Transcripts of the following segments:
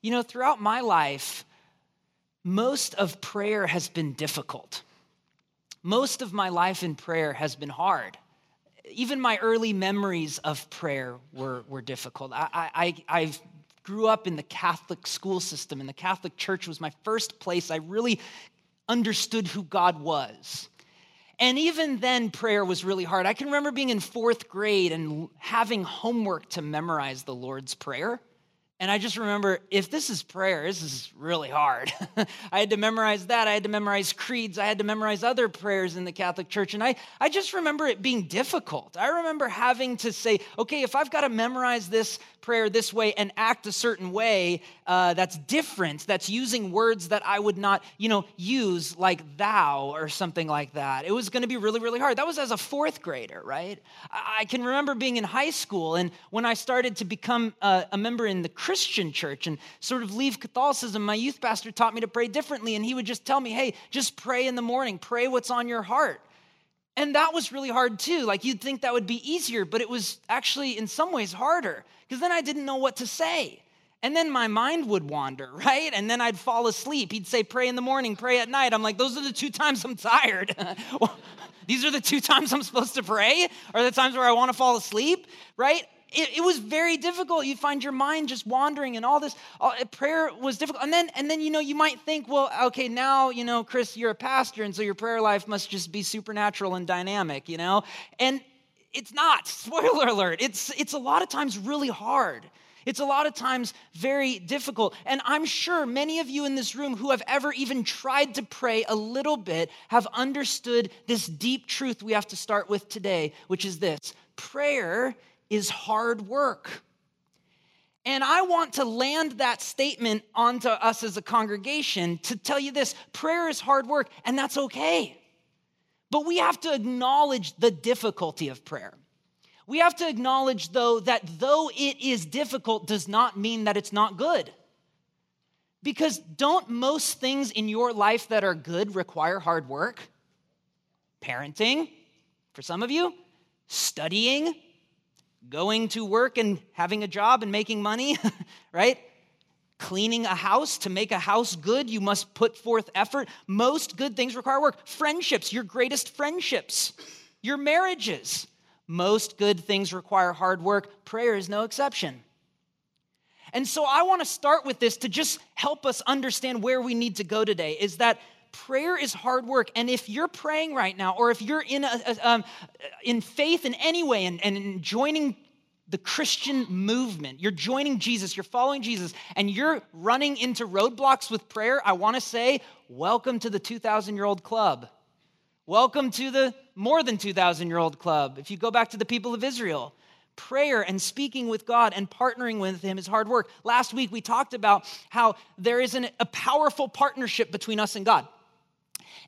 You know, throughout my life, most of prayer has been difficult. Most of my life in prayer has been hard. Even my early memories of prayer were, were difficult. I, I, I grew up in the Catholic school system, and the Catholic Church was my first place I really understood who God was. And even then, prayer was really hard. I can remember being in fourth grade and having homework to memorize the Lord's Prayer. And I just remember if this is prayer, this is really hard. I had to memorize that. I had to memorize creeds. I had to memorize other prayers in the Catholic Church. And I, I just remember it being difficult. I remember having to say, okay, if I've got to memorize this prayer this way and act a certain way uh, that's different, that's using words that I would not, you know, use like thou or something like that. It was going to be really, really hard. That was as a fourth grader, right? I can remember being in high school and when I started to become a, a member in the Christian church and sort of leave Catholicism, my youth pastor taught me to pray differently. And he would just tell me, hey, just pray in the morning, pray what's on your heart. And that was really hard too. Like you'd think that would be easier, but it was actually in some ways harder because then I didn't know what to say. And then my mind would wander, right? And then I'd fall asleep. He'd say, Pray in the morning, pray at night. I'm like, Those are the two times I'm tired. These are the two times I'm supposed to pray, or the times where I want to fall asleep, right? It, it, was very difficult. You find your mind just wandering and all this. All, uh, prayer was difficult. And then, and then, you know, you might think, well, okay, now, you know, Chris, you're a pastor, and so your prayer life must just be supernatural and dynamic, you know? And it's not. Spoiler alert. It's, it's a lot of times really hard. It's a lot of times very difficult. And I'm sure many of you in this room who have ever even tried to pray a little bit have understood this deep truth we have to start with today, which is this prayer is hard work. And I want to land that statement onto us as a congregation to tell you this prayer is hard work, and that's okay. But we have to acknowledge the difficulty of prayer. We have to acknowledge, though, that though it is difficult, does not mean that it's not good. Because don't most things in your life that are good require hard work? Parenting, for some of you, studying, going to work and having a job and making money, right? Cleaning a house, to make a house good, you must put forth effort. Most good things require work. Friendships, your greatest friendships, your marriages. Most good things require hard work. Prayer is no exception. And so I want to start with this to just help us understand where we need to go today is that prayer is hard work. And if you're praying right now, or if you're in, a, a, um, in faith in any way and, and joining the Christian movement, you're joining Jesus, you're following Jesus, and you're running into roadblocks with prayer, I want to say, welcome to the 2,000 year old club. Welcome to the more than 2,000 year old club. If you go back to the people of Israel, prayer and speaking with God and partnering with Him is hard work. Last week we talked about how there is an, a powerful partnership between us and God.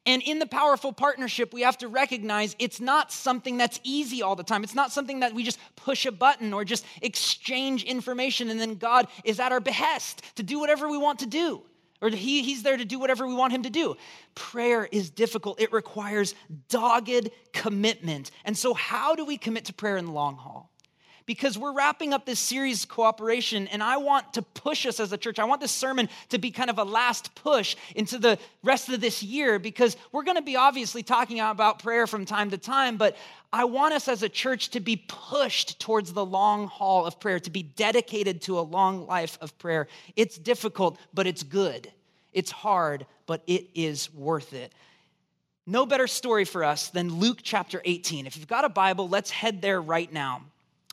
And in the powerful partnership, we have to recognize it's not something that's easy all the time. It's not something that we just push a button or just exchange information and then God is at our behest to do whatever we want to do. Or he, he's there to do whatever we want him to do. Prayer is difficult. It requires dogged commitment. And so, how do we commit to prayer in the long haul? Because we're wrapping up this series cooperation and I want to push us as a church. I want this sermon to be kind of a last push into the rest of this year because we're going to be obviously talking about prayer from time to time, but I want us as a church to be pushed towards the long haul of prayer, to be dedicated to a long life of prayer. It's difficult, but it's good. It's hard, but it is worth it. No better story for us than Luke chapter 18. If you've got a Bible, let's head there right now.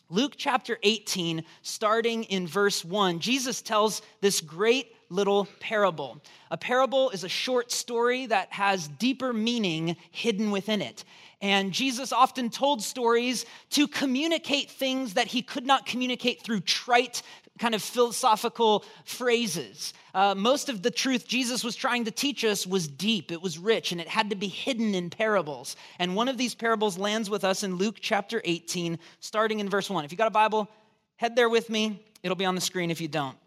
Luke chapter 18, starting in verse 1, Jesus tells this great little parable. A parable is a short story that has deeper meaning hidden within it. And Jesus often told stories to communicate things that he could not communicate through trite kind of philosophical phrases. Uh, most of the truth Jesus was trying to teach us was deep, it was rich, and it had to be hidden in parables. And one of these parables lands with us in Luke chapter 18, starting in verse 1. If you got a Bible, head there with me. It'll be on the screen if you don't.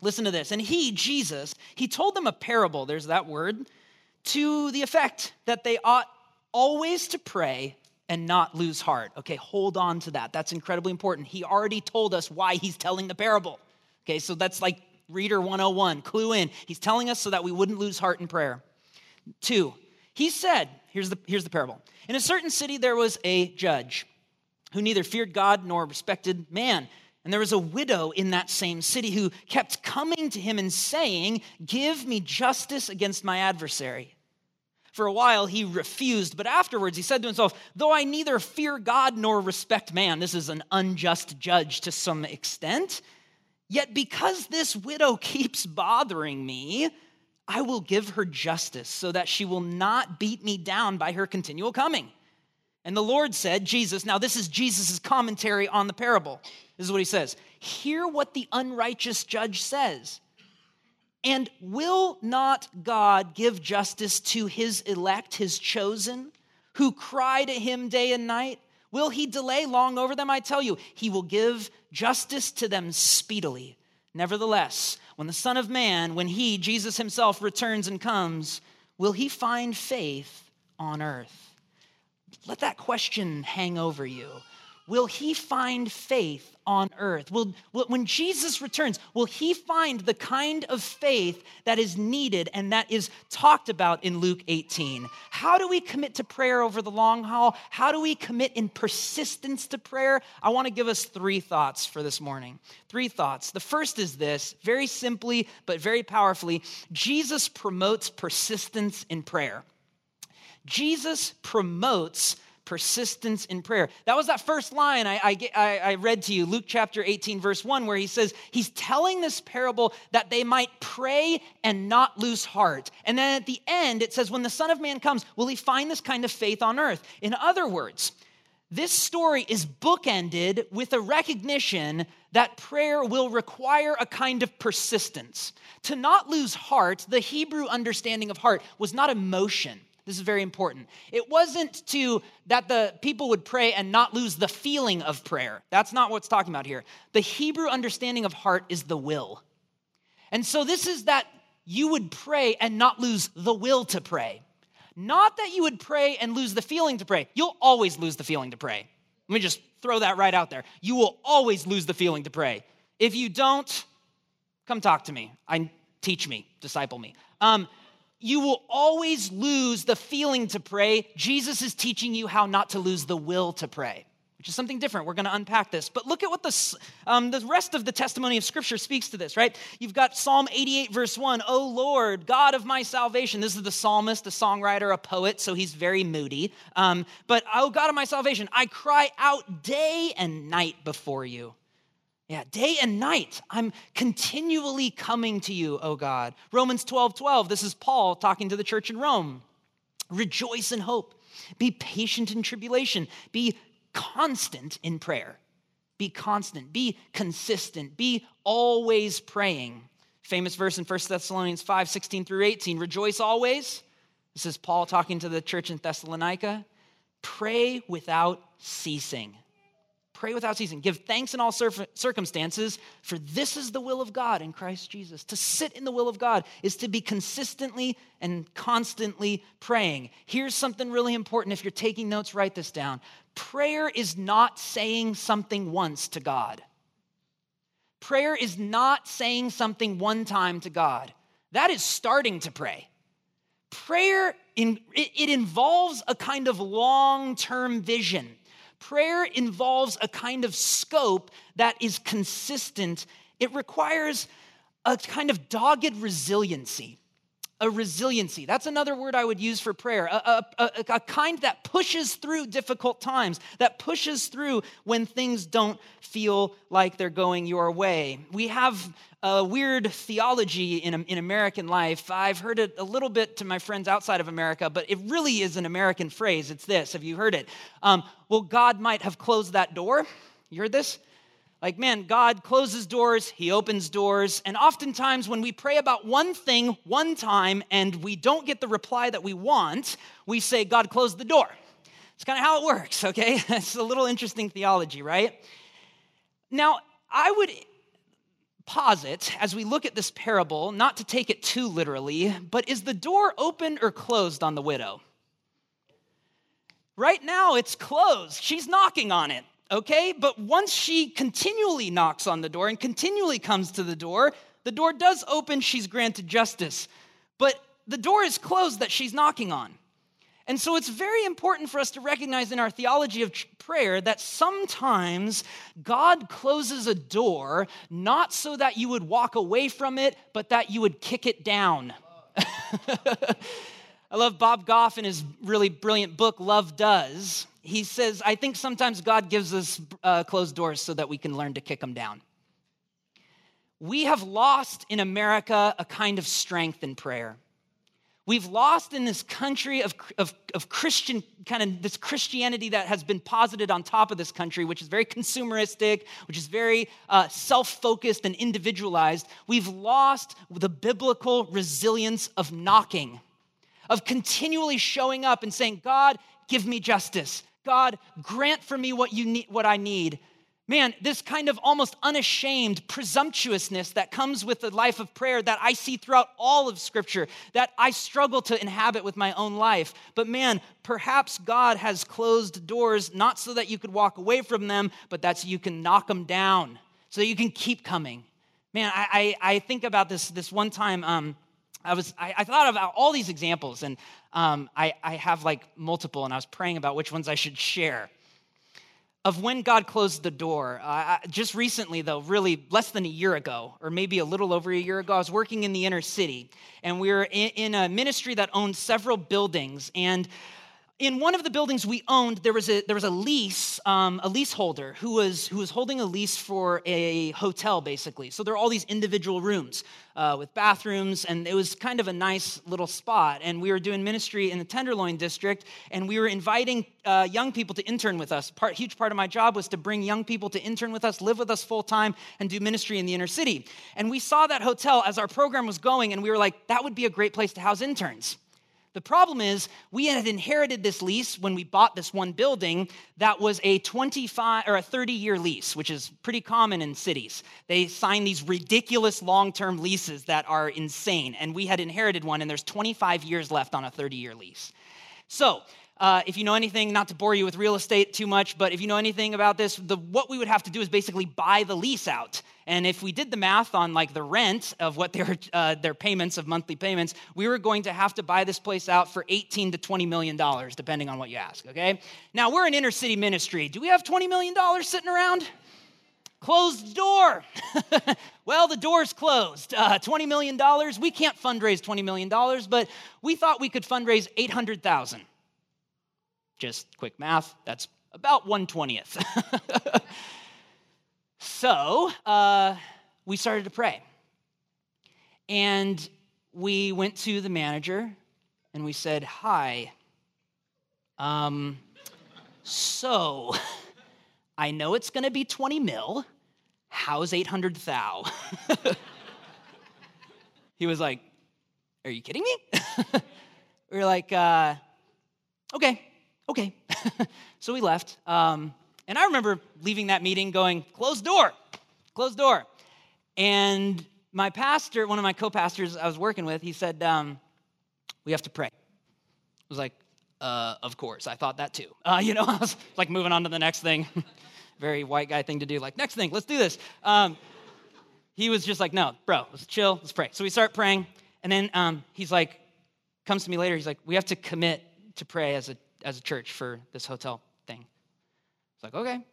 Listen to this. And he, Jesus, he told them a parable, there's that word, to the effect that they ought always to pray and not lose heart. Okay, hold on to that. That's incredibly important. He already told us why he's telling the parable. Okay, so that's like Reader 101, clue in. He's telling us so that we wouldn't lose heart in prayer. Two, he said, here's the, here's the parable. In a certain city, there was a judge who neither feared God nor respected man. And there was a widow in that same city who kept coming to him and saying, Give me justice against my adversary. For a while he refused, but afterwards he said to himself, Though I neither fear God nor respect man, this is an unjust judge to some extent, yet because this widow keeps bothering me, I will give her justice so that she will not beat me down by her continual coming. And the Lord said, Jesus, now this is Jesus' commentary on the parable. This is what he says Hear what the unrighteous judge says. And will not God give justice to his elect, his chosen, who cry to him day and night? Will he delay long over them? I tell you, he will give justice to them speedily. Nevertheless, when the Son of Man, when he, Jesus himself, returns and comes, will he find faith on earth? Let that question hang over you. Will he find faith on earth? Will, will, when Jesus returns, will he find the kind of faith that is needed and that is talked about in Luke 18? How do we commit to prayer over the long haul? How do we commit in persistence to prayer? I want to give us three thoughts for this morning. Three thoughts. The first is this very simply, but very powerfully Jesus promotes persistence in prayer. Jesus promotes persistence in prayer. That was that first line I, I, I, read to you, Luke chapter 18, verse 1, where he says, He's telling this parable that they might pray and not lose heart. And then at the end, it says, When the Son of Man comes, will he find this kind of faith on earth? In other words, this story is bookended with a recognition that prayer will require a kind of persistence. To not lose heart, the Hebrew understanding of heart was not emotion. This is very important. It wasn't to that the people would pray and not lose the feeling of prayer. That's not what's talking about here. The Hebrew understanding of heart is the will. And so this is that you would pray and not lose the will to pray. Not that you would pray and lose the feeling to pray. You'll always lose the feeling to pray. Let me just throw that right out there. You will always lose the feeling to pray. If you don't, come talk to me. I teach me, disciple me. Um, you will always lose the feeling to pray. Jesus is teaching you how not to lose the will to pray, which is something different. We're going to unpack this. But look at what the, um, the rest of the testimony of Scripture speaks to this, right? You've got Psalm 88, verse 1. Oh Lord, God of my salvation. This is the psalmist, a songwriter, a poet, so he's very moody. Um, but, oh God of my salvation, I cry out day and night before you. Yeah, day and night, I'm continually coming to you, O God. Romans 12 12, this is Paul talking to the church in Rome. Rejoice in hope, be patient in tribulation, be constant in prayer. Be constant, be consistent, be always praying. Famous verse in 1 Thessalonians 5 16 through 18 Rejoice always. This is Paul talking to the church in Thessalonica. Pray without ceasing. Pray without ceasing. Give thanks in all circumstances, for this is the will of God in Christ Jesus. To sit in the will of God is to be consistently and constantly praying. Here's something really important. If you're taking notes, write this down. Prayer is not saying something once to God. Prayer is not saying something one time to God. That is starting to pray. Prayer, in, it, it involves a kind of long term vision prayer involves a kind of scope that is consistent. It requires a kind of dogged resiliency. A resiliency. That's another word I would use for prayer. A, a, a, a, kind that pushes through difficult times, that pushes through when things don't feel like they're going your way. We have a weird theology in, in American life. I've heard it a little bit to my friends outside of America, but it really is an American phrase. It's this Have you heard it? Um, well, God might have closed that door. You heard this? Like, man, God closes doors, He opens doors. And oftentimes, when we pray about one thing one time and we don't get the reply that we want, we say, God closed the door. It's kind of how it works, okay? it's a little interesting theology, right? Now, I would posit as we look at this parable, not to take it too literally, but is the door open or closed on the widow? Right now, it's closed. She's knocking on it, okay? But once she continually knocks on the door and continually comes to the door, The door does open, she's granted justice. But the door is closed that she's knocking on. And so it's very important for us to recognize in our theology of prayer that sometimes God closes a door not so that you would walk away from it, but that you would kick it down. I love Bob Goff in his really brilliant book, Love Does. He says, I think sometimes God gives us uh, closed doors so that we can learn to kick them down. We have lost in America a kind of strength in prayer. We've lost in this country of, of, of, Christian, kind of this Christianity that has been posited on top of this country, which is very consumeristic, which is very uh, self focused and individualized. We've lost the biblical resilience of knocking, of continually showing up and saying, God, give me justice. God, grant for me what, you need, what I need man, this kind of almost unashamed presumptuousness that comes with the life of prayer that I see throughout all of Scripture, that I struggle to inhabit with my own life. But man, perhaps God has closed doors not so that you could walk away from them, but that so you can knock them down, so you can keep coming. Man, I, I, I think about this this one time. Um, I was I, I, thought about all these examples, and um, I, I have like multiple, and I was praying about which ones I should share of when God closed the door. Uh, just recently, though, really less than a year ago, or maybe a little over a year ago, I was working in the inner city, and we were in, in a ministry that owned several buildings. And in one of the buildings we owned, there was a there was a lease, um, a leaseholder who was who was holding a lease for a hotel, basically. So there are all these individual rooms uh, with bathrooms, and it was kind of a nice little spot. And we were doing ministry in the Tenderloin district, and we were inviting uh, young people to intern with us. Part huge part of my job was to bring young people to intern with us, live with us full time, and do ministry in the inner city. And we saw that hotel as our program was going, and we were like, that would be a great place to house interns. The problem is, we had inherited this lease when we bought this one building that was a 25 or a 30 year lease, which is pretty common in cities. They sign these ridiculous long term leases that are insane. And we had inherited one, and there's 25 years left on a 30 year lease. So, uh, if you know anything, not to bore you with real estate too much, but if you know anything about this, the, what we would have to do is basically buy the lease out. And if we did the math on like the rent of what their uh, their payments of monthly payments, we were going to have to buy this place out for 18 to 20 million dollars, depending on what you ask. Okay. Now we're an inner city ministry. Do we have 20 million dollars sitting around? Closed door. well, the door's closed. Uh, $20 million. We can't fundraise $20 million, but we thought we could fundraise 800,000. Just quick math, that's about 120th. so uh, we started to pray. And we went to the manager and we said, Hi. Um, so I know it's going to be 20 mil. How's 800 thou? he was like, Are you kidding me? we were like, uh, Okay okay. so we left. Um, and I remember leaving that meeting going, closed door, closed door. And my pastor, one of my co pastors I was working with, he said, um, We have to pray. I was like, uh, Of course. I thought that too. Uh, you know, I was like moving on to the next thing. Very white guy thing to do. Like, next thing, let's do this. Um, he was just like, No, bro, let's chill, let's pray. So we start praying. And then um, he's like, comes to me later, he's like, We have to commit to pray as a as a church for this hotel thing. It's like, okay.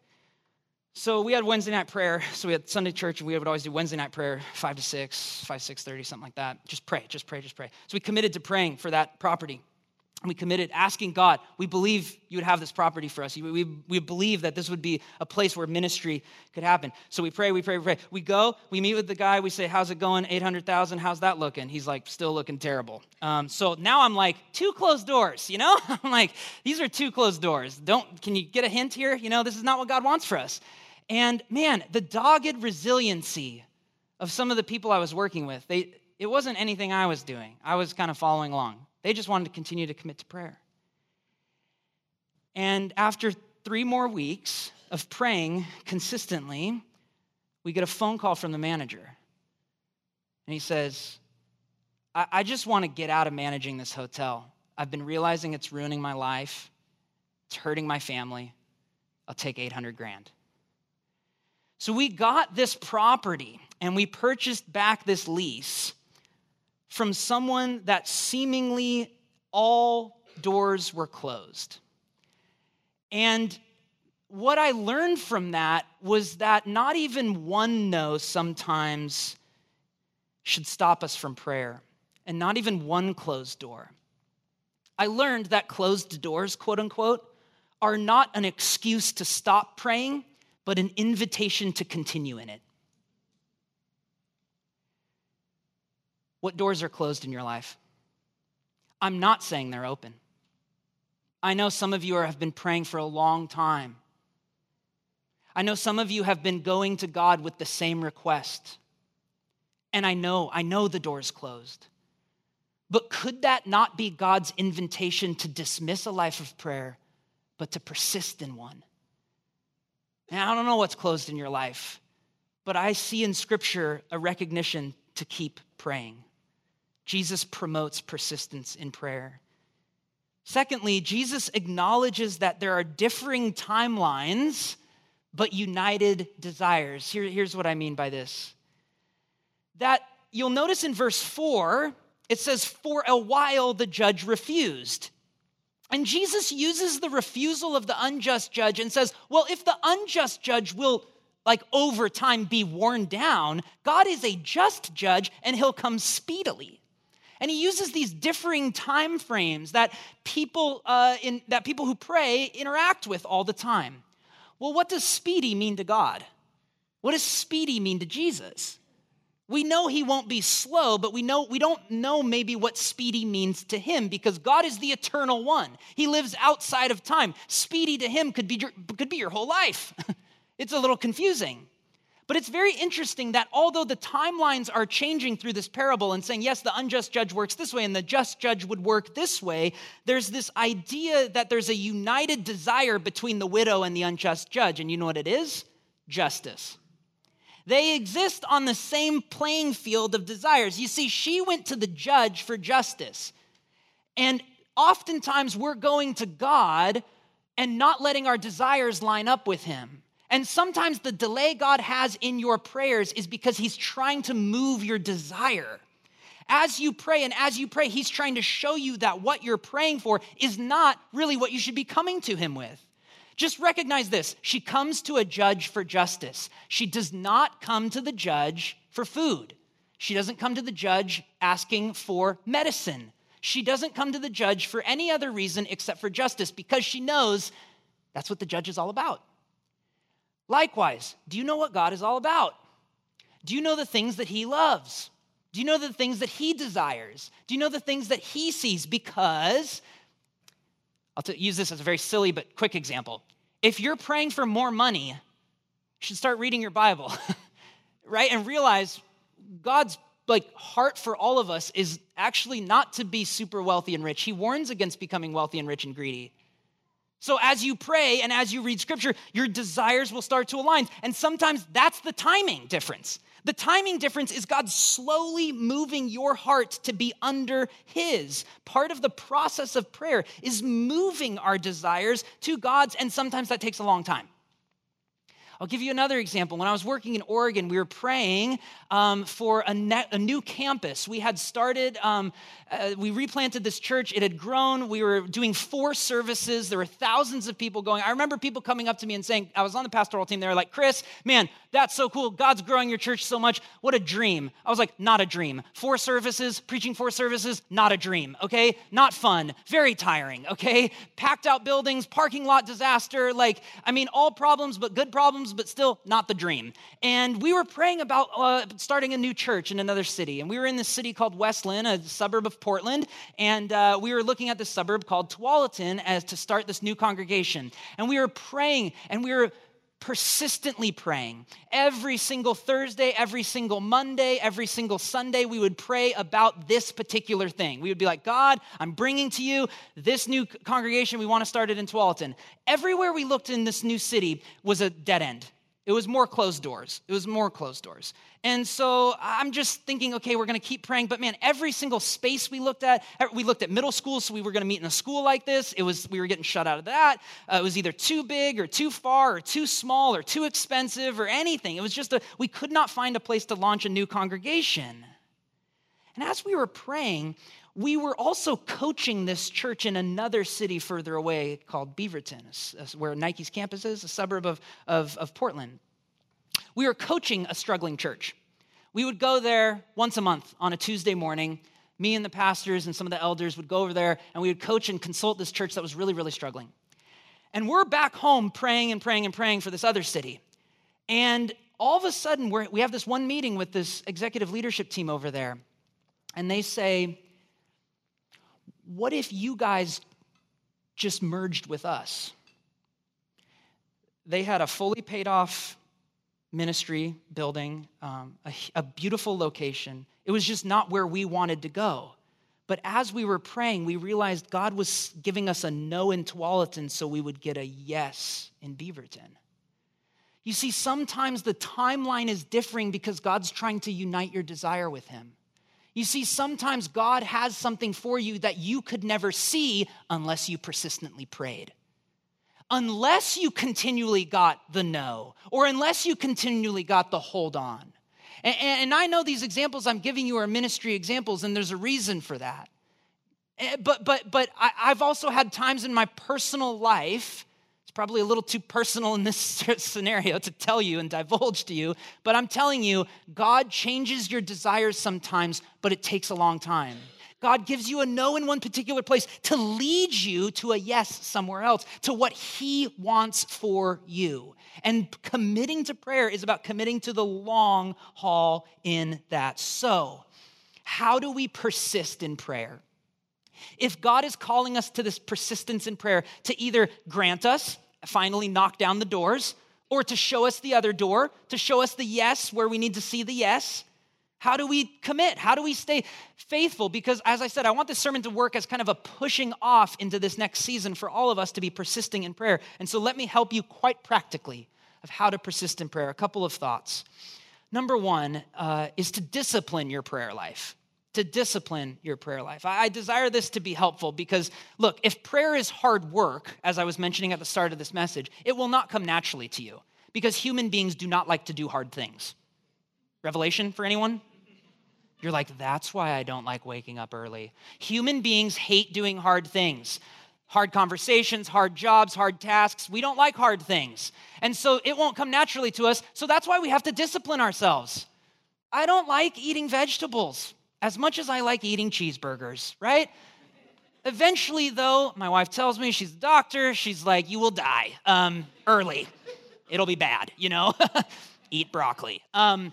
So we had Wednesday night prayer. So we had Sunday church, and we would always do Wednesday night prayer, five to six, five six thirty, something like that. Just pray, just pray, just pray. So we committed to praying for that property. We committed asking God, we believe you would have this property for us. We, we, we believe that this would be a place where ministry could happen. So we pray, we pray, we pray. We go, we meet with the guy, we say, How's it going? 800,000, how's that looking? He's like, Still looking terrible. Um, so now I'm like, Two closed doors, you know? I'm like, These are two closed doors. Don't, can you get a hint here? You know, this is not what God wants for us. And man, the dogged resiliency of some of the people I was working with, they, it wasn't anything I was doing. I was kind of following along. They just wanted to continue to commit to prayer. And after three more weeks of praying consistently, we get a phone call from the manager. And he says, I, I just want to get out of managing this hotel. I've been realizing it's ruining my life, it's hurting my family. I'll take 800 grand. So we got this property and we purchased back this lease from someone that seemingly all doors were closed. And what I learned from that was that not even one no sometimes should stop us from prayer, and not even one closed door. I learned that closed doors, quote unquote, are not an excuse to stop praying, but an invitation to continue in it. What doors are closed in your life? I'm not saying they're open. I know some of you are, have been praying for a long time. I know some of you have been going to God with the same request. And I know, I know the door's closed. But could that not be God's invitation to dismiss a life of prayer, but to persist in one? And I don't know what's closed in your life, but I see in Scripture a recognition to keep praying. Jesus promotes persistence in prayer. Secondly, Jesus acknowledges that there are differing timelines, but united desires. Here, here's what I mean by this that you'll notice in verse 4, it says, For a while the judge refused. And Jesus uses the refusal of the unjust judge and says, Well, if the unjust judge will, like over time, be worn down, God is a just judge and he'll come speedily. And he uses these differing time frames that people, uh, in, that people who pray interact with all the time. Well, what does speedy mean to God? What does speedy mean to Jesus? We know he won't be slow, but we know we don't know maybe what speedy means to him because God is the eternal one. He lives outside of time. Speedy to him could be your, could be your whole life. it's a little confusing. But it's very interesting that although the timelines are changing through this parable and saying, yes, the unjust judge works this way and the just judge would work this way, there's this idea that there's a united desire between the widow and the unjust judge. And you know what it is? Justice. They exist on the same playing field of desires. You see, she went to the judge for justice. And oftentimes we're going to God and not letting our desires line up with Him. And sometimes the delay God has in your prayers is because He's trying to move your desire. As you pray and as you pray, He's trying to show you that what you're praying for is not really what you should be coming to Him with. Just recognize this she comes to a judge for justice. She does not come to the judge for food. She doesn't come to the judge asking for medicine. She doesn't come to the judge for any other reason except for justice because she knows that's what the judge is all about. Likewise, do you know what God is all about? Do you know the things that He loves? Do you know the things that He desires? Do you know the things that He sees? Because, I'll t- use this as a very silly but quick example. If you're praying for more money, you should start reading your Bible, right? And realize God's like heart for all of us is actually not to be super wealthy and rich. He warns against becoming wealthy and rich and greedy. So, as you pray and as you read scripture, your desires will start to align. And sometimes that's the timing difference. The timing difference is God slowly moving your heart to be under His. Part of the process of prayer is moving our desires to God's, and sometimes that takes a long time. I'll give you another example. When I was working in Oregon, we were praying um, for a, a, new campus. We had started, um, uh, we replanted this church. It had grown. We were doing four services. There were thousands of people going. I remember people coming up to me and saying, I was on the pastoral team. They were like, Chris, man, that's so cool. God's growing your church so much. What a dream. I was like, not a dream. Four services, preaching four services, not a dream, okay? Not fun, very tiring, okay? Packed out buildings, parking lot disaster. Like, I mean, all problems, but good problems but still not the dream. And we were praying about uh, starting a new church in another city. And we were in this city called West Linn, a suburb of Portland. And uh, we were looking at this suburb called Tualatin as to start this new congregation. And we were praying and we were persistently praying. Every single Thursday, every single Monday, every single Sunday, we would pray about this particular thing. We would be like, God, I'm bringing to you this new congregation. We want to start it in Tualatin. Everywhere we looked in this new city was a dead end. It was more closed doors. It was more closed doors. And so I'm just thinking, okay, we're going to keep praying. But man, every single space we looked at, we looked at middle school, so we were going to meet in a school like this. It was we were getting shut out of that. Uh, it was either too big or too far or too small or too expensive or anything. It was just a we could not find a place to launch a new congregation. And as we were praying, we were also coaching this church in another city further away called Beaverton, where Nike's campus is, a suburb of, of, of Portland. We were coaching a struggling church. We would go there once a month on a Tuesday morning. Me and the pastors and some of the elders would go over there and we would coach and consult this church that was really, really struggling. And we're back home praying and praying and praying for this other city. And all of a sudden, we have this one meeting with this executive leadership team over there. And they say, what if you guys just merged with us? They had a fully paid off ministry building, um, a, a beautiful location. It was just not where we wanted to go. But as we were praying, we realized God was giving us a no in Tualatin so we would get a yes in Beaverton. You see, sometimes the timeline is differing because God's trying to unite your desire with Him. You see, sometimes God has something for you that you could never see unless you persistently prayed. Unless you continually got the no, or unless you continually got the hold on. And, and I know these examples I'm giving you are ministry examples, and there's a reason for that. Eh, but, but, but I, I've also had times in my personal life it's probably a little too personal in this scenario to tell you and divulge to you, but I'm telling you, God changes your desires sometimes, but it takes a long time. God gives you a no in one particular place to lead you to a yes somewhere else, to what He wants for you. And committing to prayer is about committing to the long haul in that. So, how do we persist in prayer? If God is calling us to this persistence in prayer to either grant us, finally knock down the doors, or to show us the other door, to show us the yes where we need to see the yes, how do we commit? How do we stay faithful? Because, as I said, I want this sermon to work as kind of a pushing off into this next season for all of us to be persisting in prayer. And so, let me help you quite practically of how to persist in prayer. A couple of thoughts. Number one uh, is to discipline your prayer life to discipline your prayer life. I desire this to be helpful because, look, if prayer is hard work, as I was mentioning at the start of this message, it will not come naturally to you because human beings do not like to do hard things. Revelation for anyone? You're like, that's why I don't like waking up early. Human beings hate doing hard things. Hard conversations, hard jobs, hard tasks. We don't like hard things. And so it won't come naturally to us. So that's why we have to discipline ourselves. I don't like eating vegetables as much as I like eating cheeseburgers, right? Eventually, though, my wife tells me she's a doctor. She's like, "You will die um, early. It'll be bad, you know. Eat broccoli." Um,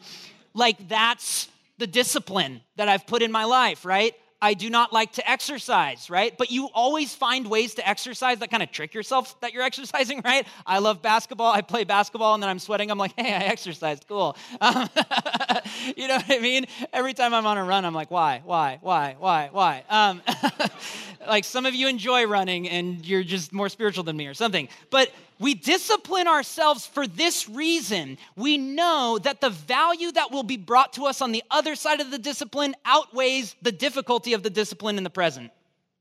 like that's the discipline that I've put in my life, right? I do not like to exercise, right? But you always find ways to exercise that kind of trick yourself that you're exercising, right? I love basketball. I play basketball and then I'm sweating. I'm like, hey, I exercised. Cool. Um, you know what I mean? Every time I'm on a run, I'm like, why, why, why, why, why? Um, like some of you enjoy running and you're just more spiritual than me or something. But we discipline ourselves for this reason. We know that the value that will be brought to us on the other side of the discipline outweighs the difficulty of the discipline in the present.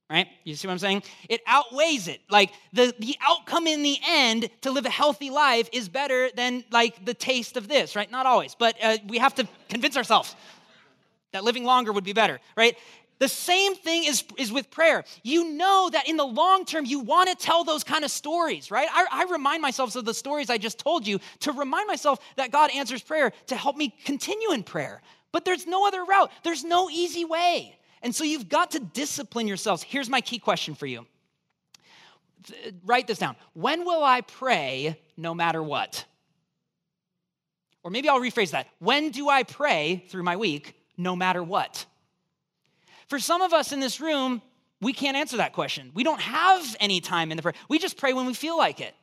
Right? You see what I'm saying? It outweighs it. Like the, the outcome in the end to live a healthy life is better than like the taste of this, right? Not always, but uh, we have to convince ourselves that living longer would be better, right? The same thing is, is with prayer. You know that in the long term, you want to tell those kind of stories, right? I, I, remind myself of the stories I just told you to remind myself that God answers prayer to help me continue in prayer. But there's no other route, there's no easy way. And so you've got to discipline yourselves. Here's my key question for you write this down. When will I pray no matter what? Or maybe I'll rephrase that. When do I pray through my week no matter what? For some of us in this room, we can't answer that question. We don't have any time in the prayer. We just pray when we feel like it.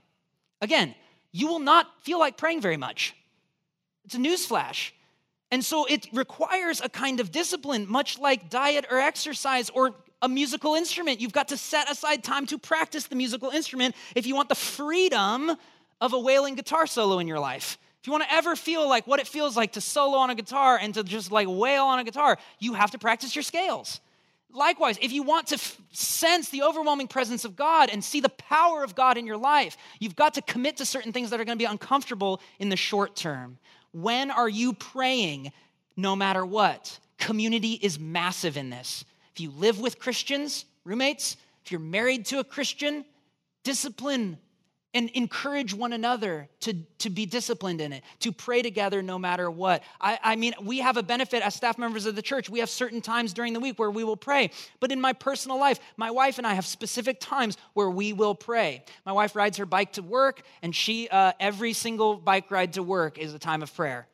Again, you will not feel like praying very much. It's a newsflash. And so it requires a kind of discipline, much like diet or exercise or a musical instrument. You've got to set aside time to practice the musical instrument if you want the freedom of a wailing guitar solo in your life. If you want to ever feel like what it feels like to solo on a guitar and to just like wail on a guitar, you have to practice your scales. Likewise, if you want to f- sense the overwhelming presence of God and see the power of God in your life, you've got to commit to certain things that are going to be uncomfortable in the short term. When are you praying no matter what? Community is massive in this. If you live with Christians, roommates, if you're married to a Christian, discipline and encourage one another to, to be disciplined in it, to pray together no matter what. I, I, mean, we have a benefit as staff members of the church. We have certain times during the week where we will pray. But in my personal life, my wife and I have specific times where we will pray. My wife rides her bike to work, and she, uh, every single bike ride to work is a time of prayer.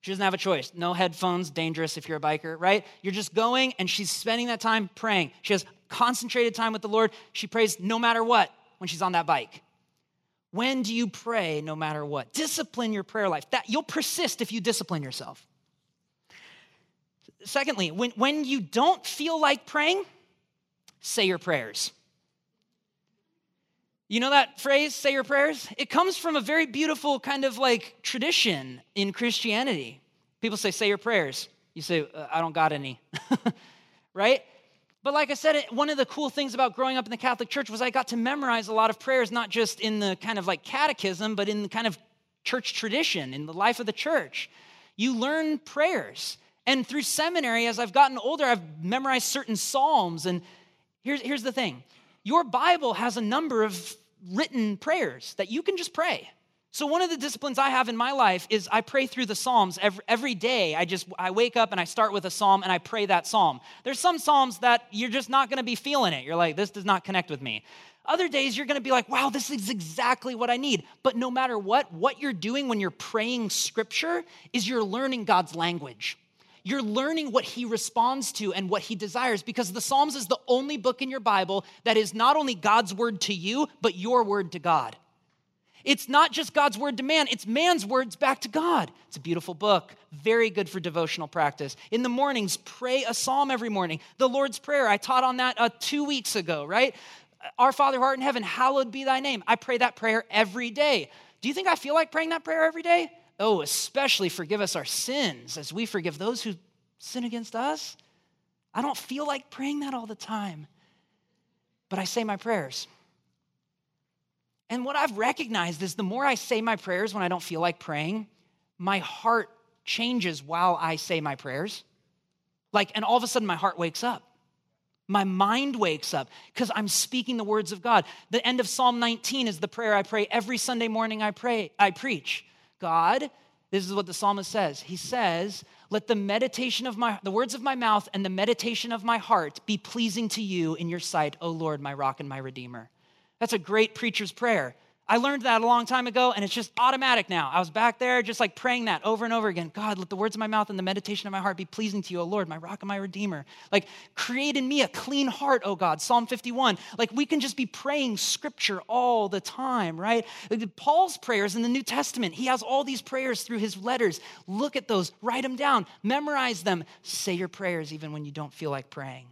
She doesn't have a choice. No headphones, dangerous if you're a biker, right? You're just going and she's spending that time praying. She has concentrated time with the Lord. She prays no matter what when she's on that bike. When do you pray no matter what? Discipline your prayer life. That you'll persist if you discipline yourself. Secondly, when, when you don't feel like praying, say your prayers. You know that phrase, say your prayers? It comes from a very beautiful kind of like tradition in Christianity. People say, say your prayers. You say, uh, I don't got any, right? But like I said, one of the cool things about growing up in the Catholic Church was I got to memorize a lot of prayers, not just in the kind of like catechism, but in the kind of church tradition, in the life of the church. You learn prayers. And through seminary, as I've gotten older, I've memorized certain psalms. And here's, here's the thing your Bible has a number of written prayers that you can just pray. So one of the disciplines I have in my life is I pray through the Psalms every, every day. I just I wake up and I start with a psalm and I pray that psalm. There's some psalms that you're just not going to be feeling it. You're like this does not connect with me. Other days you're going to be like, "Wow, this is exactly what I need." But no matter what, what you're doing when you're praying scripture is you're learning God's language you're learning what he responds to and what he desires because the Psalms is the only book in your Bible that is not only God's word to you, but your word to God. It's not just God's word to man, it's man's words back to God. It's a beautiful book, very good for devotional practice. In the mornings, pray a psalm every morning. The Lord's Prayer, I taught on that uh, two weeks ago, right? Our Father who art in heaven, hallowed be thy name. I pray that prayer every day. Do you think I feel like praying that prayer every day? Oh, especially forgive us our sins as we forgive those who sin against us. I don't feel like praying that all the time, but I say my prayers. And what I've recognized is the more I say my prayers when I don't feel like praying, my heart changes while I say my prayers. Like, and all of a sudden my heart wakes up. My mind wakes up because I'm speaking the words of God. The end of Psalm 19 is the prayer I pray every Sunday morning I pray, I preach. God, this is what the psalmist says. He says, Let the meditation of my, the words of my mouth and the meditation of my heart be pleasing to you in your sight, O Lord, my rock and my redeemer. That's a great preacher's prayer. I learned that a long time ago, and it's just automatic now. I was back there just like praying that over and over again. God, let the words of my mouth and the meditation of my heart be pleasing to you, O Lord, my rock and my redeemer. Like, create in me a clean heart, O God. Psalm 51. Like, we can just be praying scripture all the time, right? Like, Paul's prayers in the New Testament, he has all these prayers through his letters. Look at those, write them down, memorize them, say your prayers even when you don't feel like praying.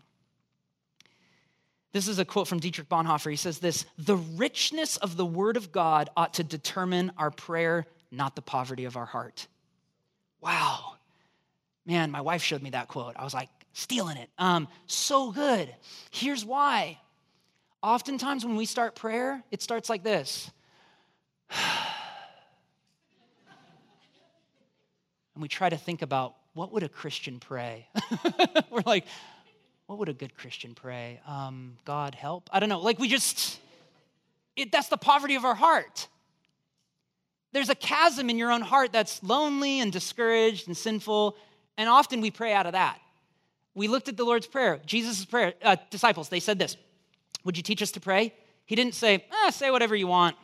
This is a quote from Dietrich Bonhoeffer. He says this The richness of the Word of God ought to determine our prayer, not the poverty of our heart. Wow. Man, my wife showed me that quote. I was like, stealing it. Um, so good. Here's why. Oftentimes, when we start prayer, it starts like this. and we try to think about what would a Christian pray? We're like, what would a good Christian pray? Um, God help? I don't know. Like we just, it, that's the poverty of our heart. There's a chasm in your own heart that's lonely and discouraged and sinful, and often we pray out of that. We looked at the Lord's Prayer, Jesus' prayer, uh, disciples, they said this Would you teach us to pray? He didn't say, ah, say whatever you want.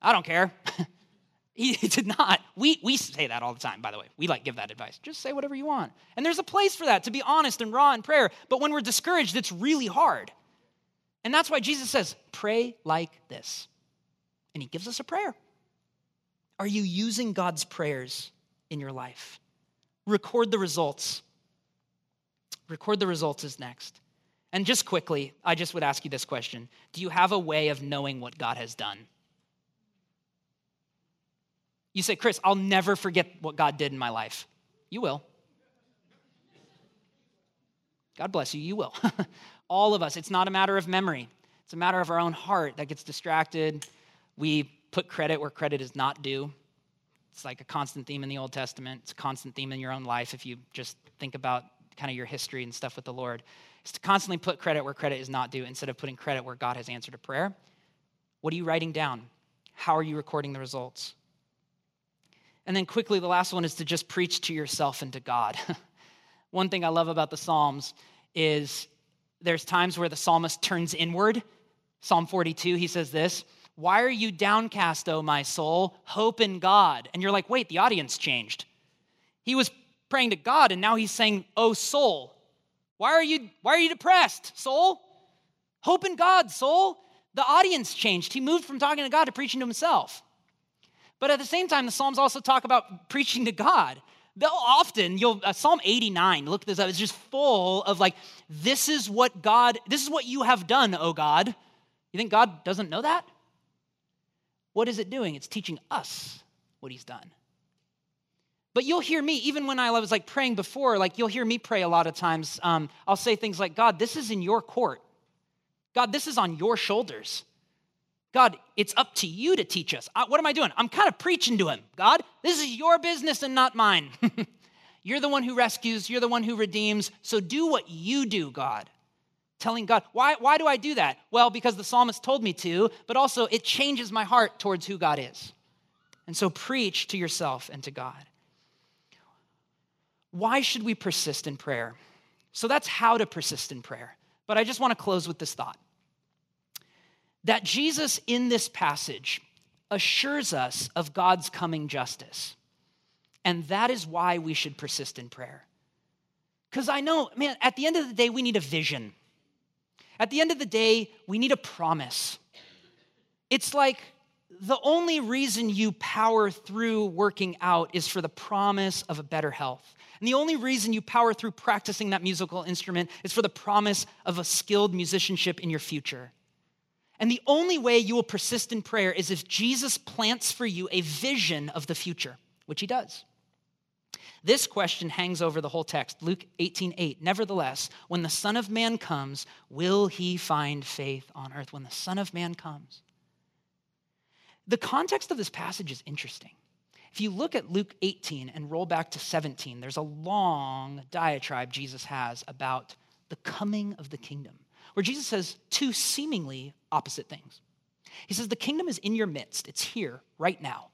I don't care. He did not. We, we say that all the time, by the way. We like give that advice. Just say whatever you want. And there's a place for that, to be honest and raw in prayer. But when we're discouraged, it's really hard. And that's why Jesus says, pray like this. And he gives us a prayer. Are you using God's prayers in your life? Record the results. Record the results is next. And just quickly, I just would ask you this question Do you have a way of knowing what God has done? You say, Chris, I'll never forget what God did in my life. You will. God bless you, you will. All of us. It's not a matter of memory, it's a matter of our own heart that gets distracted. We put credit where credit is not due. It's like a constant theme in the Old Testament. It's a constant theme in your own life if you just think about kind of your history and stuff with the Lord. It's to constantly put credit where credit is not due instead of putting credit where God has answered a prayer. What are you writing down? How are you recording the results? And then quickly, the last one is to just preach to yourself and to God. one thing I love about the Psalms is there's times where the psalmist turns inward. Psalm 42, he says this Why are you downcast, O my soul? Hope in God. And you're like, wait, the audience changed. He was praying to God, and now he's saying, Oh, soul. Why are you, why are you depressed, soul? Hope in God, soul. The audience changed. He moved from talking to God to preaching to himself. But at the same time, the Psalms also talk about preaching to God. They'll often, you'll, uh, Psalm 89, look this up, it's just full of like, this is what God, this is what you have done, oh God. You think God doesn't know that? What is it doing? It's teaching us what he's done. But you'll hear me, even when I was like praying before, like you'll hear me pray a lot of times. Um, I'll say things like, God, this is in your court. God, this is on your shoulders. God, it's up to you to teach us. I, what am I doing? I'm kind of preaching to him. God, this is your business and not mine. you're the one who rescues, you're the one who redeems. So do what you do, God. Telling God, why, why do I do that? Well, because the psalmist told me to, but also it changes my heart towards who God is. And so preach to yourself and to God. Why should we persist in prayer? So that's how to persist in prayer. But I just want to close with this thought that Jesus in this passage assures us of God's coming justice. And that is why we should persist in prayer. Because I know, man, at the end of the day, we need a vision. At the end of the day, we need a promise. It's like the only reason you power through working out is for the promise of a better health. And the only reason you power through practicing that musical instrument is for the promise of a skilled musicianship in your future. And the only way you will persist in prayer is if Jesus plants for you a vision of the future, which he does. This question hangs over the whole text. Luke 18, 8. Nevertheless, when the Son of Man comes, will he find faith on earth? When the Son of Man comes. The context of this passage is interesting. If you look at Luke 18 and roll back to 17, there's a long diatribe Jesus has about the coming of the kingdom where Jesus says two seemingly opposite things. He says, The kingdom is in your midst, it's here right now.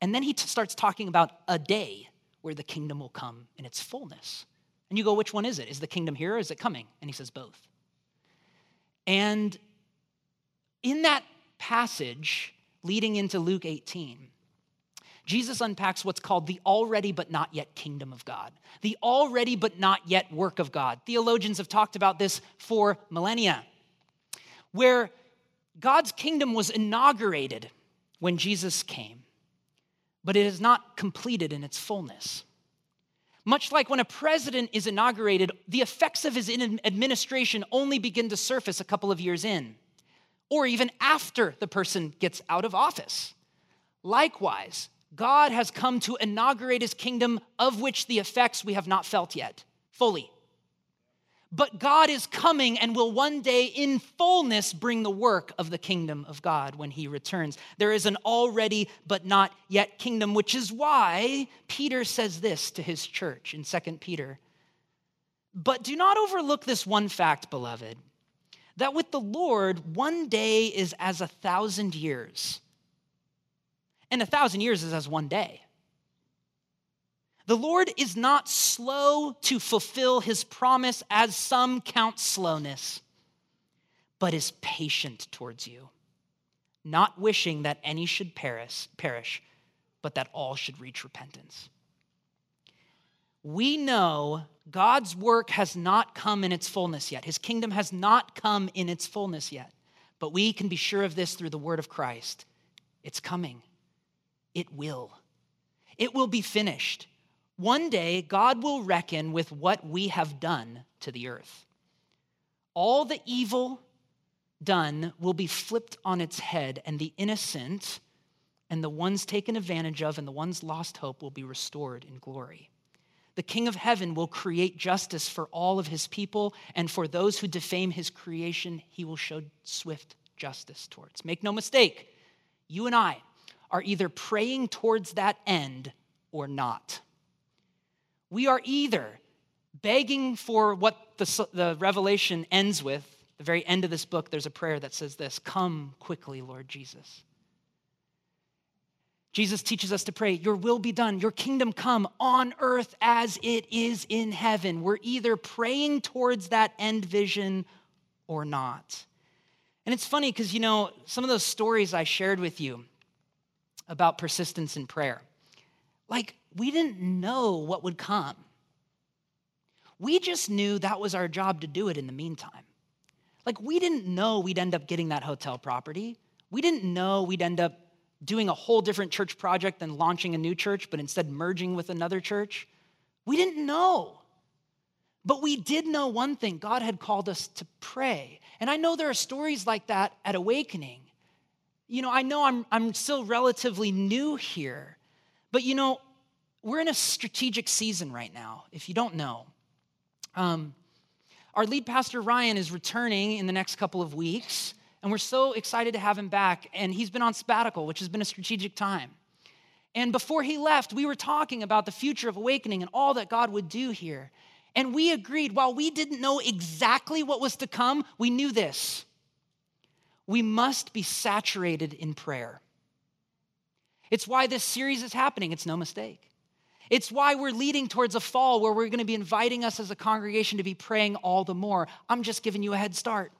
And then he t- starts talking about a day where the kingdom will come in its fullness. And you go, Which one is it? Is the kingdom here or is it coming? And he says, Both. And in that passage leading into Luke 18, Jesus unpacks what's called the already but not yet kingdom of God, the already but not yet work of God. Theologians have talked about this for millennia, where God's kingdom was inaugurated when Jesus came, but it is not completed in its fullness. Much like when a president is inaugurated, the effects of his administration only begin to surface a couple of years in, or even after the person gets out of office. Likewise, God has come to inaugurate his kingdom, of which the effects we have not felt yet fully. But God is coming and will one day in fullness bring the work of the kingdom of God when he returns. There is an already but not yet kingdom, which is why Peter says this to his church in 2 Peter. But do not overlook this one fact, beloved, that with the Lord, one day is as a thousand years and a thousand years is as one day. The Lord is not slow to fulfill his promise, as some count slowness, but is patient towards you, not wishing that any should perish, perish, but that all should reach repentance. We know God's work has not come in its fullness yet. His kingdom has not come in its fullness yet. But we can be sure of this through the word of Christ. It's coming. It will. It will be finished. One day, God will reckon with what we have done to the earth. All the evil done will be flipped on its head, and the innocent and the ones taken advantage of and the ones lost hope will be restored in glory. The King of heaven will create justice for all of his people, and for those who defame his creation, he will show swift justice towards. Make no mistake, you and I are either praying towards that end or not. We are either begging for what the, the revelation ends with, the very end of this book, there's a prayer that says this Come quickly, Lord Jesus. Jesus teaches us to pray, Your will be done, your kingdom come on earth as it is in heaven. We're either praying towards that end vision or not. And it's funny because, you know, some of those stories I shared with you about persistence in prayer, like we didn't know what would come. We just knew that was our job to do it in the meantime. Like we didn't know we'd end up getting that hotel property. We didn't know we'd end up doing a whole different church project than launching a new church, but instead merging with another church. We didn't know. But we did know one thing God had called us to pray. And I know there are stories like that at Awakening. You know, I know I'm, I'm still relatively new here, but you know, we're in a strategic season right now, if you don't know. Um, our lead pastor, Ryan, is returning in the next couple of weeks. And we're so excited to have him back. And he's been on sabbatical, which has been a strategic time. And before he left, we were talking about the future of awakening and all that God would do here. And we agreed, while we didn't know exactly what was to come, we knew this. We must be saturated in prayer. It's why this series is happening, it's no mistake. It's why we're leading towards a fall where we're going to be inviting us as a congregation to be praying all the more. I'm just giving you a head start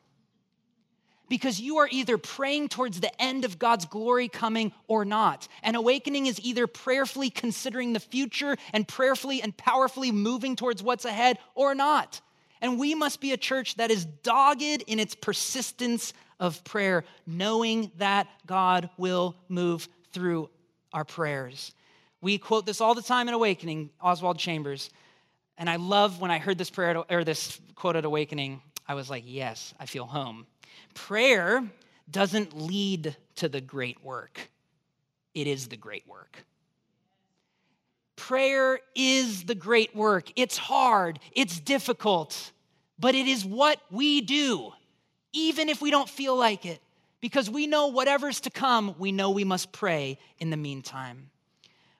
because you are either praying towards the end of God's glory coming or not. And awakening is either prayerfully considering the future and prayerfully and powerfully moving towards what's ahead or not. And we must be a church that is dogged in its persistence of prayer, knowing that God will move through our prayers. We quote this all the time in Awakening, Oswald Chambers. And I love when I heard this prayer or this quote at Awakening, I was like, yes, I feel home Prayer doesn't lead to the great work, it is the great work. Prayer is the great work. It's hard, it's difficult, but it is what we do, even if we don't feel like it, because we know whatever's to come, we know we must pray in the meantime.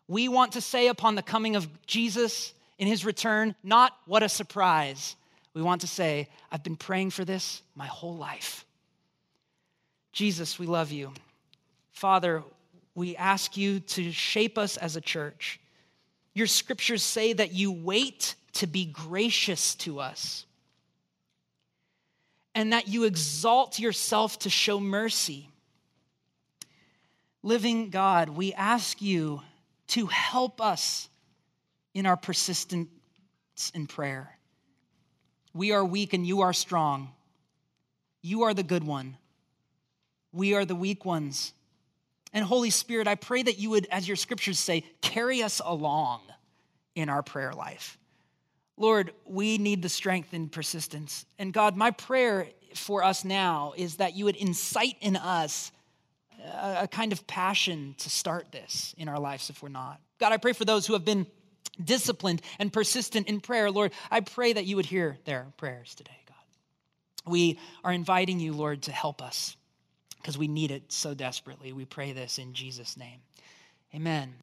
We want to say upon the coming of Jesus in his return, not what a surprise. We want to say, I've been praying for this my whole life. Jesus, we love you. Father, we ask you to shape us as a church. Your scriptures say that you wait to be gracious to us and that you exalt yourself to show mercy. Living God, we ask you to help us in our persistence in prayer. We are weak and you are strong. You are the good one. We are the weak ones. And Holy Spirit, I pray that you would, as your scriptures say, carry us along in our prayer life. Lord, we need the strength and persistence. And God, my prayer for us now is that you would incite in us a, a, kind of passion to start this in our lives if we're not. God, I pray for those who have been disciplined and persistent in prayer. Lord, I pray that you would hear their prayers today, God. We are inviting you, Lord, to help us because we need it so desperately. We pray this in Jesus' name. Amen.